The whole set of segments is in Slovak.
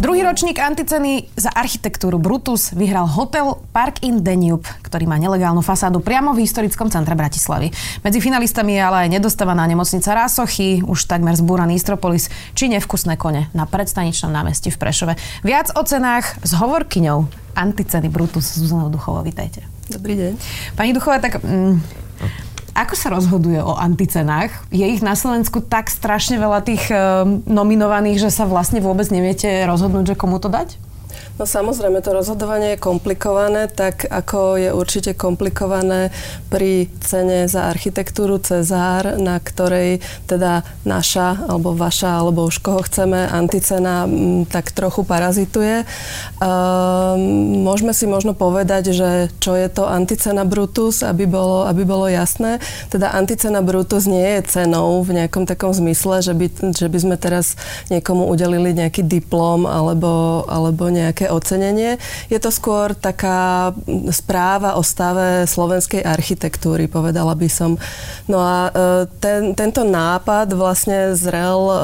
Druhý ročník anticeny za architektúru Brutus vyhral hotel Park in Danube, ktorý má nelegálnu fasádu priamo v historickom centre Bratislavy. Medzi finalistami je ale aj nedostávaná nemocnica Rásochy, už takmer zbúraný Istropolis, či nevkusné kone na predstaničnom námestí v Prešove. Viac o cenách s hovorkyňou anticeny Brutus Zuzanou Duchovou. Vítajte. Dobrý deň. Pani Duchová, tak mm, ako sa rozhoduje o anticenách? Je ich na Slovensku tak strašne veľa tých uh, nominovaných, že sa vlastne vôbec neviete rozhodnúť, že komu to dať? No samozrejme, to rozhodovanie je komplikované, tak ako je určite komplikované pri cene za architektúru Cezár, na ktorej teda naša, alebo vaša, alebo už koho chceme, anticena m, tak trochu parazituje. Um, môžeme si možno povedať, že čo je to anticena Brutus, aby bolo, aby bolo jasné. Teda anticena Brutus nie je cenou v nejakom takom zmysle, že by, že by sme teraz niekomu udelili nejaký diplom alebo, alebo nejaké ocenenie. Je to skôr taká správa o stave slovenskej architektúry, povedala by som. No a e, ten, tento nápad vlastne zrel e,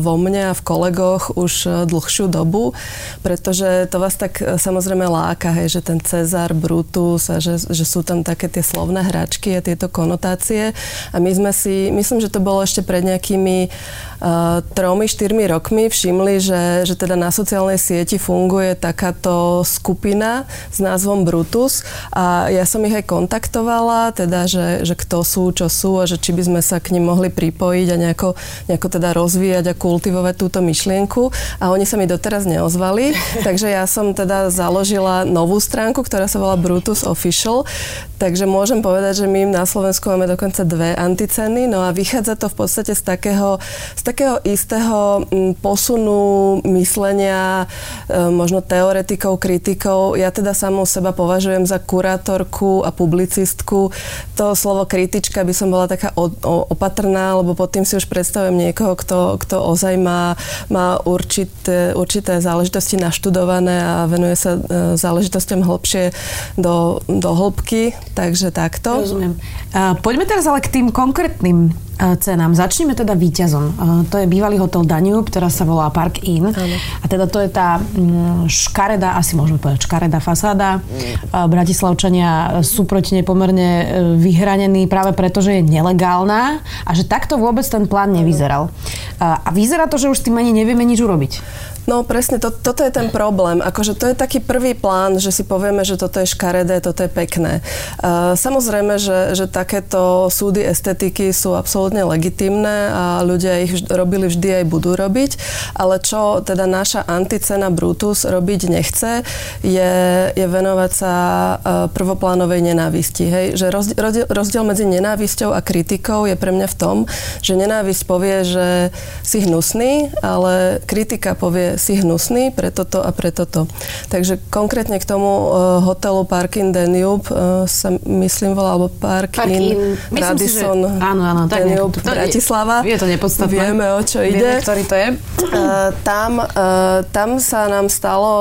vo mne a v kolegoch už e, dlhšiu dobu, pretože to vás tak samozrejme láka, hej, že ten Cezar, Brutus a že, že sú tam také tie slovné hračky a tieto konotácie. A my sme si, myslím, že to bolo ešte pred nejakými uh, tromi, štyrmi rokmi všimli, že, že teda na sociálnej sieti funguje tak takáto skupina s názvom Brutus a ja som ich aj kontaktovala, teda, že, že kto sú, čo sú a že či by sme sa k nim mohli pripojiť a nejako, nejako teda rozvíjať a kultivovať túto myšlienku. A oni sa mi doteraz neozvali, takže ja som teda založila novú stránku, ktorá sa volá Brutus Official, takže môžem povedať, že my na Slovensku máme dokonca dve anticeny, no a vychádza to v podstate z takého, z takého istého mm, posunu myslenia, e, možno teórie teoretikov, kritikov. Ja teda samou seba považujem za kurátorku a publicistku. To slovo kritička by som bola taká opatrná, lebo pod tým si už predstavujem niekoho, kto, kto ozaj má, má určité, určité záležitosti naštudované a venuje sa e, záležitostiam hlbšie do, do hĺbky. Takže takto. Rozumiem. Poďme teraz ale k tým konkrétnym cenám. Začneme teda víťazom. To je bývalý hotel Danube, ktorá sa volá Park Inn. Ano. A teda to je tá mm, škareda, asi môžeme povedať škareda fasáda. Mm. Bratislavčania sú proti nej pomerne e, vyhranení práve preto, že je nelegálna a že takto vôbec ten plán nevyzeral. A vyzerá to, že už s tým ani nevieme nič urobiť. No presne, to, toto je ten problém. Akože to je taký prvý plán, že si povieme, že toto je škaredé, toto je pekné. Uh, samozrejme, že, že takéto súdy estetiky sú absolútne legitimné a ľudia ich robili vždy aj budú robiť, ale čo teda naša anticena Brutus robiť nechce, je, je venovať sa uh, prvoplánovej nenávisti. Hej? Že rozdiel, rozdiel medzi nenávisťou a kritikou je pre mňa v tom, že nenávisť povie, že si hnusný, ale kritika povie, si hnusný pre toto a pre toto. Takže konkrétne k tomu uh, hotelu Park in Danube uh, sa myslím volá, alebo Park, Park in, in Radisson si, že... áno, áno, tak Danube, to, Bratislava. Je to nepodstatné. Vieme, o čo ide. Vieme, ktorý to je. Uh, tam, uh, tam sa nám stalo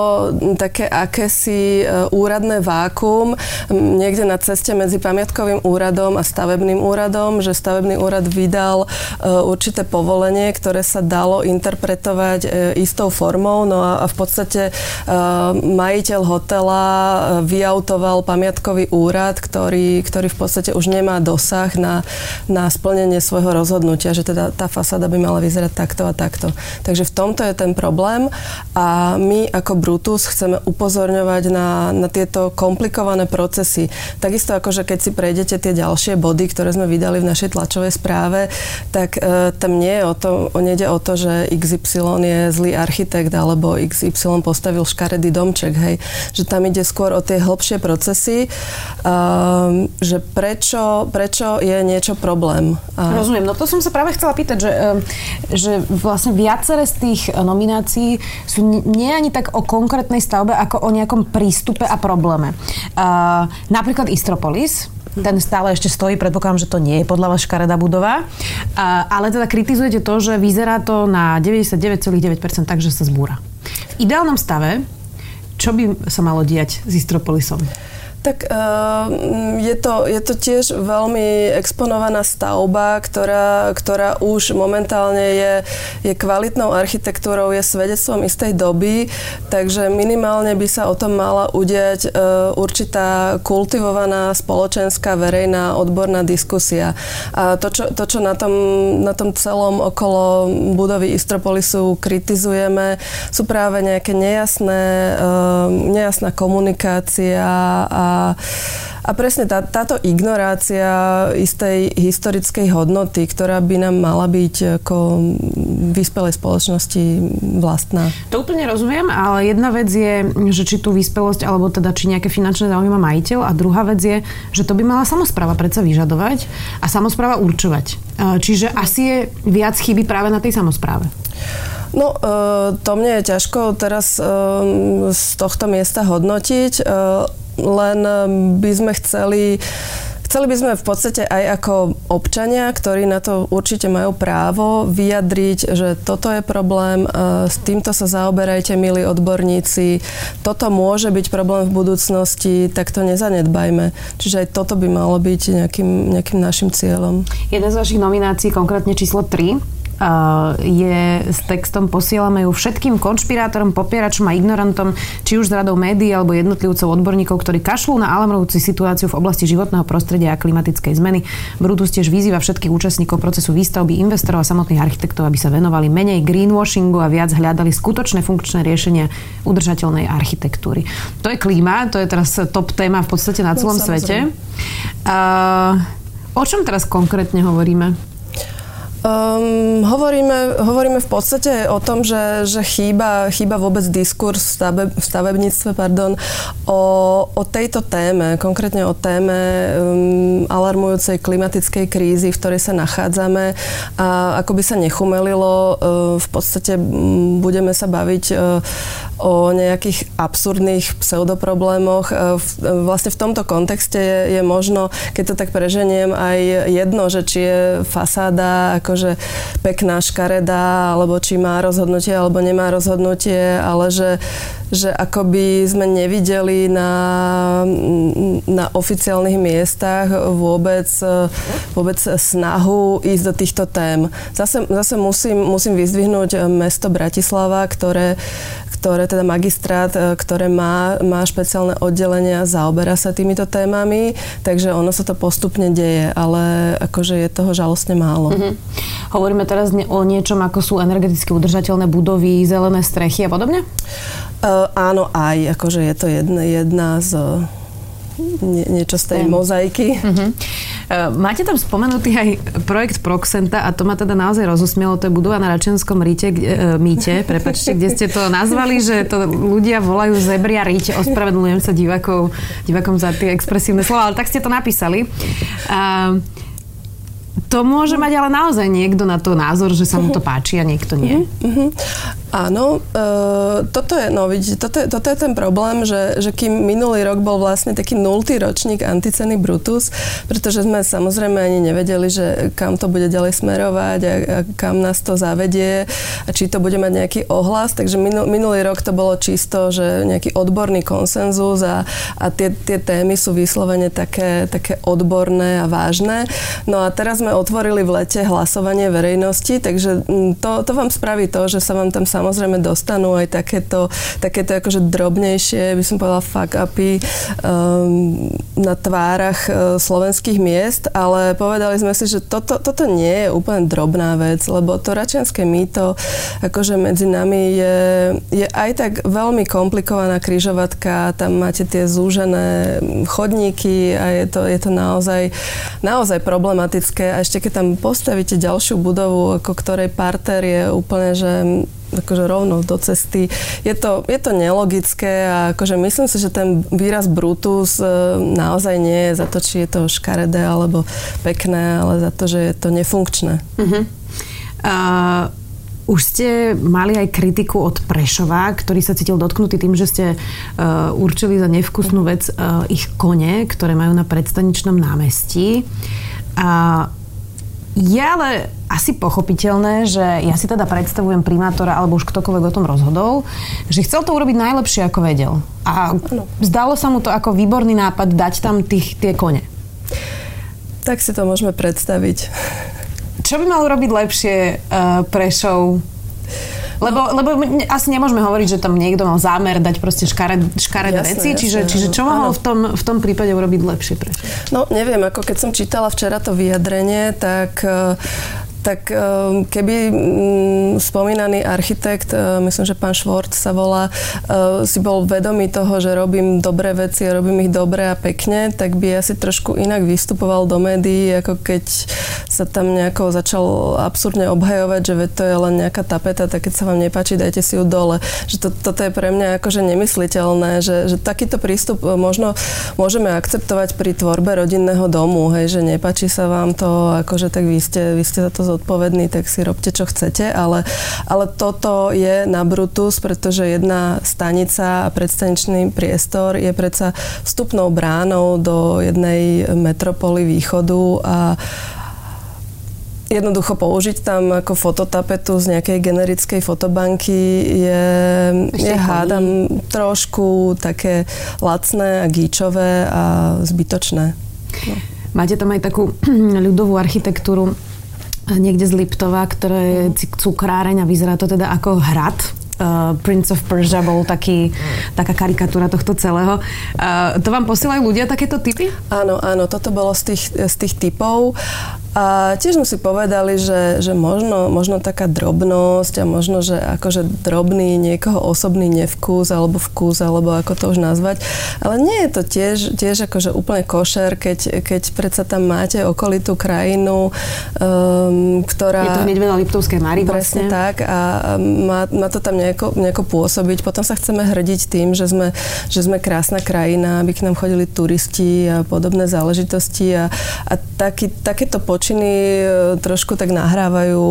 také akési úradné vákum niekde na ceste medzi pamiatkovým úradom a stavebným úradom, že stavebný úrad vydal uh, určité povolenie, ktoré sa dalo interpretovať uh, istou formou. No a, v podstate uh, majiteľ hotela uh, vyautoval pamiatkový úrad, ktorý, ktorý v podstate už nemá dosah na, na splnenie svojho rozhodnutia, že teda tá fasáda by mala vyzerať takto a takto. Takže v tomto je ten problém a my ako Brutus chceme upozorňovať na, na tieto komplikované procesy. Takisto ako, že keď si prejdete tie ďalšie body, ktoré sme vydali v našej tlačovej správe, tak e, tam nie je o to, nejde o to, že XY je zlý architekt, architekt alebo XY postavil škaredý domček, hej. Že tam ide skôr o tie hlbšie procesy, um, že prečo, prečo je niečo problém. A... Rozumiem, no to som sa práve chcela pýtať, že, ehm, že vlastne viacere z tých nominácií sú nie ani tak o konkrétnej stavbe, ako o nejakom prístupe a probléme. Uh, napríklad Istropolis, ten stále ešte stojí, predpokladám, že to nie je podľa vás škaredá budova. Ale teda kritizujete to, že vyzerá to na 99,9% tak, sa zbúra. V ideálnom stave čo by sa malo diať s Istropolisom? Tak uh, je, to, je to tiež veľmi exponovaná stavba, ktorá, ktorá už momentálne je, je kvalitnou architektúrou, je svedectvom istej doby, takže minimálne by sa o tom mala udiať uh, určitá kultivovaná spoločenská verejná odborná diskusia. A to, čo, to, čo na, tom, na tom celom okolo budovy Istropolisu kritizujeme, sú práve nejaké nejasné, uh, nejasná komunikácia a a, presne tá, táto ignorácia istej historickej hodnoty, ktorá by nám mala byť ako vyspelej spoločnosti vlastná. To úplne rozumiem, ale jedna vec je, že či tú vyspelosť, alebo teda či nejaké finančné záujmy má majiteľ a druhá vec je, že to by mala samozpráva predsa vyžadovať a samozpráva určovať. Čiže asi je viac chyby práve na tej samozpráve. No, e, to mne je ťažko teraz e, z tohto miesta hodnotiť, e, len by sme chceli Chceli by sme v podstate aj ako občania, ktorí na to určite majú právo, vyjadriť, že toto je problém, s týmto sa zaoberajte, milí odborníci, toto môže byť problém v budúcnosti, tak to nezanedbajme. Čiže aj toto by malo byť nejakým, nejakým našim cieľom. Jedna z vašich nominácií, konkrétne číslo 3, je s textom posielame ju všetkým konšpirátorom, popieračom a ignorantom, či už z radou médií alebo jednotlivcov odborníkov, ktorí kašľú na alarmujúci situáciu v oblasti životného prostredia a klimatickej zmeny. Brutus tiež vyzýva všetkých účastníkov procesu výstavby, investorov a samotných architektov, aby sa venovali menej greenwashingu a viac hľadali skutočné funkčné riešenia udržateľnej architektúry. To je klíma, to je teraz top téma v podstate na no, celom no, svete. Uh, o čom teraz konkrétne hovoríme? Um, hovoríme, hovoríme v podstate o tom, že, že chýba, chýba vôbec diskurs v, stave, v stavebníctve pardon, o, o tejto téme, konkrétne o téme um, alarmujúcej klimatickej krízy, v ktorej sa nachádzame a ako by sa nechumelilo, uh, v podstate budeme sa baviť uh, o nejakých absurdných pseudoproblémoch. Uh, vlastne v tomto kontexte je, je možno, keď to tak preženiem, aj jedno, že či je fasáda ako akože pekná, škaredá, alebo či má rozhodnutie, alebo nemá rozhodnutie, ale že, že akoby sme nevideli na, na oficiálnych miestach vôbec, vôbec snahu ísť do týchto tém. Zase, zase musím, musím vyzdvihnúť mesto Bratislava, ktoré, ktoré teda magistrát, e, ktoré má, má špeciálne oddelenia, zaoberá sa týmito témami, takže ono sa to postupne deje, ale akože je toho žalostne málo. Mm-hmm. Hovoríme teraz o niečom, ako sú energeticky udržateľné budovy, zelené strechy a podobne? Uh, áno, aj, akože je to jedna, jedna z nie, niečo z tej mm. mozaiky. Uh-huh. Máte tam spomenutý aj projekt Proxenta a to ma teda naozaj rozosmielo. To je budova na Račenskom ríte, kde, uh, mýte, prepačte, kde ste to nazvali, že to ľudia volajú zebria ríte. Ospravedlňujem sa divákov, divákom za tie expresívne slova, ale tak ste to napísali. Uh, to môže mať ale naozaj niekto na to názor, že sa mu to páči a niekto nie. Uh-huh. Áno, e, toto je, no vidíte, toto je, toto je ten problém, že, že kým minulý rok bol vlastne taký nultý ročník anticeny Brutus, pretože sme samozrejme ani nevedeli, že kam to bude ďalej smerovať a, a kam nás to zavedie a či to bude mať nejaký ohlas, takže minul, minulý rok to bolo čisto, že nejaký odborný konsenzus a, a tie, tie témy sú vyslovene také, také odborné a vážne. No a teraz sme otvorili v lete hlasovanie verejnosti, takže mm, to, to vám spraví to, že sa vám tam samozrejme dostanú aj takéto, takéto akože drobnejšie, by som povedala fuck upy um, na tvárach uh, slovenských miest, ale povedali sme si, že toto, toto nie je úplne drobná vec, lebo to račenské mýto akože medzi nami je, je aj tak veľmi komplikovaná kryžovatka, tam máte tie zúžené chodníky a je to, je to naozaj, naozaj problematické. A ešte keď tam postavíte ďalšiu budovu, ako ktorej parter je úplne, že akože rovno do cesty. Je to, je to nelogické a akože myslím si, že ten výraz Brutus e, naozaj nie je za to, či je to škaredé alebo pekné, ale za to, že je to nefunkčné. Uh-huh. Uh... Už ste mali aj kritiku od Prešova, ktorý sa cítil dotknutý tým, že ste uh, určili za nevkusnú vec uh, ich kone, ktoré majú na predstaničnom námestí. A je ale asi pochopiteľné, že ja si teda predstavujem primátora alebo už ktokoľvek o tom rozhodol, že chcel to urobiť najlepšie, ako vedel. A zdalo sa mu to ako výborný nápad dať tam tých, tie kone. Tak si to môžeme predstaviť. Čo by mal urobiť lepšie uh, pre show lebo, lebo asi nemôžeme hovoriť, že tam niekto mal zámer dať proste škared, škaredé veci, čiže, čiže čo mohol v tom, v tom prípade urobiť lepšie? Prečo? No neviem, ako keď som čítala včera to vyjadrenie, tak uh, tak ehm, keby mm, spomínaný architekt, e, myslím, že pán Švort sa volá, e, si bol vedomý toho, že robím dobré veci a robím ich dobre a pekne, tak by asi trošku inak vystupoval do médií, ako keď sa tam nejako začal absurdne obhajovať, že to je len nejaká tapeta, tak keď sa vám nepáči, dajte si ju dole. Že to, toto je pre mňa akože nemysliteľné, že, že takýto prístup možno môžeme akceptovať pri tvorbe rodinného domu, hej, že nepáči sa vám to, akože tak vy ste, vy ste za to zodpovední, tak si robte, čo chcete, ale, ale toto je na Brutus, pretože jedna stanica a predstaničný priestor je predsa vstupnou bránou do jednej metropoly východu a jednoducho použiť tam ako fototapetu z nejakej generickej fotobanky je, je hádam trošku také lacné a gíčové a zbytočné. No. Máte tam aj takú ľudovú architektúru niekde z Liptova, ktoré je cukráreň a vyzerá to teda ako hrad. Uh, Prince of Persia bol taký, taká karikatúra tohto celého. Uh, to vám posielajú ľudia takéto typy? Áno, áno, toto bolo z tých, z tých typov. A tiež sme si povedali, že, že možno, možno taká drobnosť a možno, že akože drobný niekoho osobný nevkus alebo vkus, alebo ako to už nazvať. Ale nie je to tiež, tiež akože úplne košer, keď, keď predsa tam máte okolitú krajinu, um, ktorá... Je to hneď veľa Liptovskej Mary vlastne. tak a má, má to tam nejako, nejako pôsobiť. Potom sa chceme hrdiť tým, že sme, že sme krásna krajina, aby k nám chodili turisti a podobné záležitosti a, a taký, takéto počet zločiny e, trošku tak nahrávajú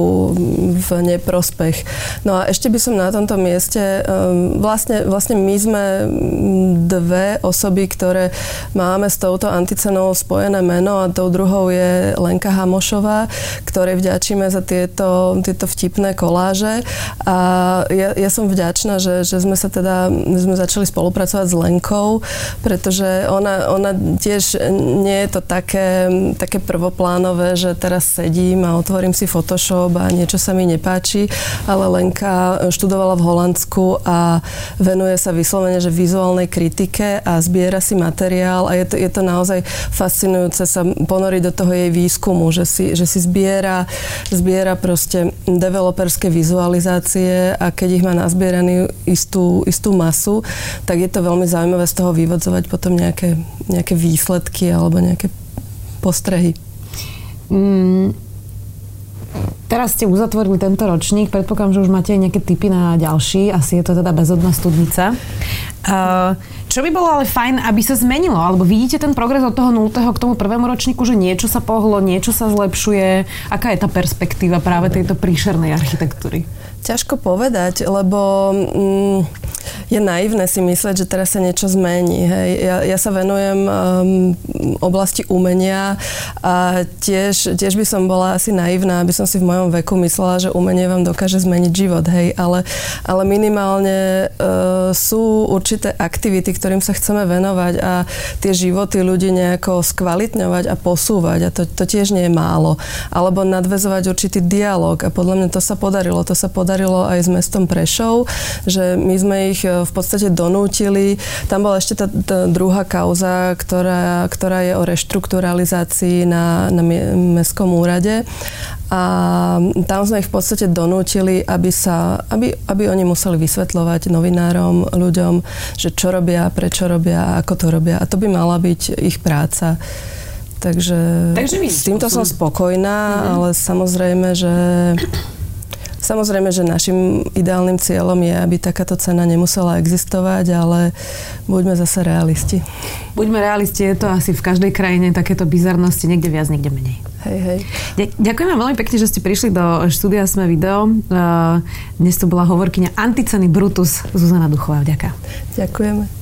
v neprospech. No a ešte by som na tomto mieste, e, vlastne, vlastne my sme dve osoby, ktoré máme s touto anticenou spojené meno a tou druhou je Lenka Hamošová, ktorej vďačíme za tieto, tieto vtipné koláže a ja, ja som vďačná, že, že sme sa teda, sme začali spolupracovať s Lenkou, pretože ona, ona tiež nie je to také, také prvoplánové, teraz sedím a otvorím si Photoshop a niečo sa mi nepáči, ale Lenka študovala v Holandsku a venuje sa vyslovene, že vizuálnej kritike a zbiera si materiál a je to, je to naozaj fascinujúce sa ponoriť do toho jej výskumu, že si, že si zbiera, zbiera proste developerské vizualizácie a keď ich má nazbieraný istú, istú masu, tak je to veľmi zaujímavé z toho vyvodzovať potom nejaké, nejaké výsledky alebo nejaké postrehy. Mm, teraz ste uzatvorili tento ročník, predpokladám, že už máte aj nejaké typy na ďalší, asi je to teda bezodná studnica. Uh, čo by bolo ale fajn, aby sa zmenilo? Alebo vidíte ten progres od toho 0. k tomu prvému ročníku, že niečo sa pohlo, niečo sa zlepšuje? Aká je tá perspektíva práve tejto príšernej architektúry? Ťažko povedať, lebo mm, je naivné si myslieť, že teraz sa niečo zmení. Hej. Ja, ja sa venujem um, oblasti umenia a tiež, tiež by som bola asi naivná, aby som si v mojom veku myslela, že umenie vám dokáže zmeniť život. Hej. Ale, ale minimálne uh, sú určité aktivity, ktorým sa chceme venovať a tie životy ľudí nejako skvalitňovať a posúvať. A to, to tiež nie je málo. Alebo nadvezovať určitý dialog. A podľa mňa to sa podarilo. To sa podarilo podarilo aj s mestom Prešov, že my sme ich e, v podstate donútili. Tam bola ešte tá, tá druhá kauza, ktorá, ktorá je o reštrukturalizácii na, na mestskom úrade. A tam sme ich v podstate donútili, aby, sa, aby, aby oni museli vysvetľovať novinárom, ľuďom, že čo robia, prečo robia, ako to robia. A to by mala byť ich práca. Takže, Takže s týmto som spokojná, mm-hmm. ale samozrejme, že Samozrejme, že našim ideálnym cieľom je, aby takáto cena nemusela existovať, ale buďme zase realisti. Buďme realisti, je to asi v každej krajine takéto bizarnosti, niekde viac, niekde menej. Hej, hej. Ďakujem vám veľmi pekne, že ste prišli do štúdia Sme video. Dnes tu bola hovorkyňa Anticeny Brutus Zuzana Duchová. Vďaka. Ďakujeme.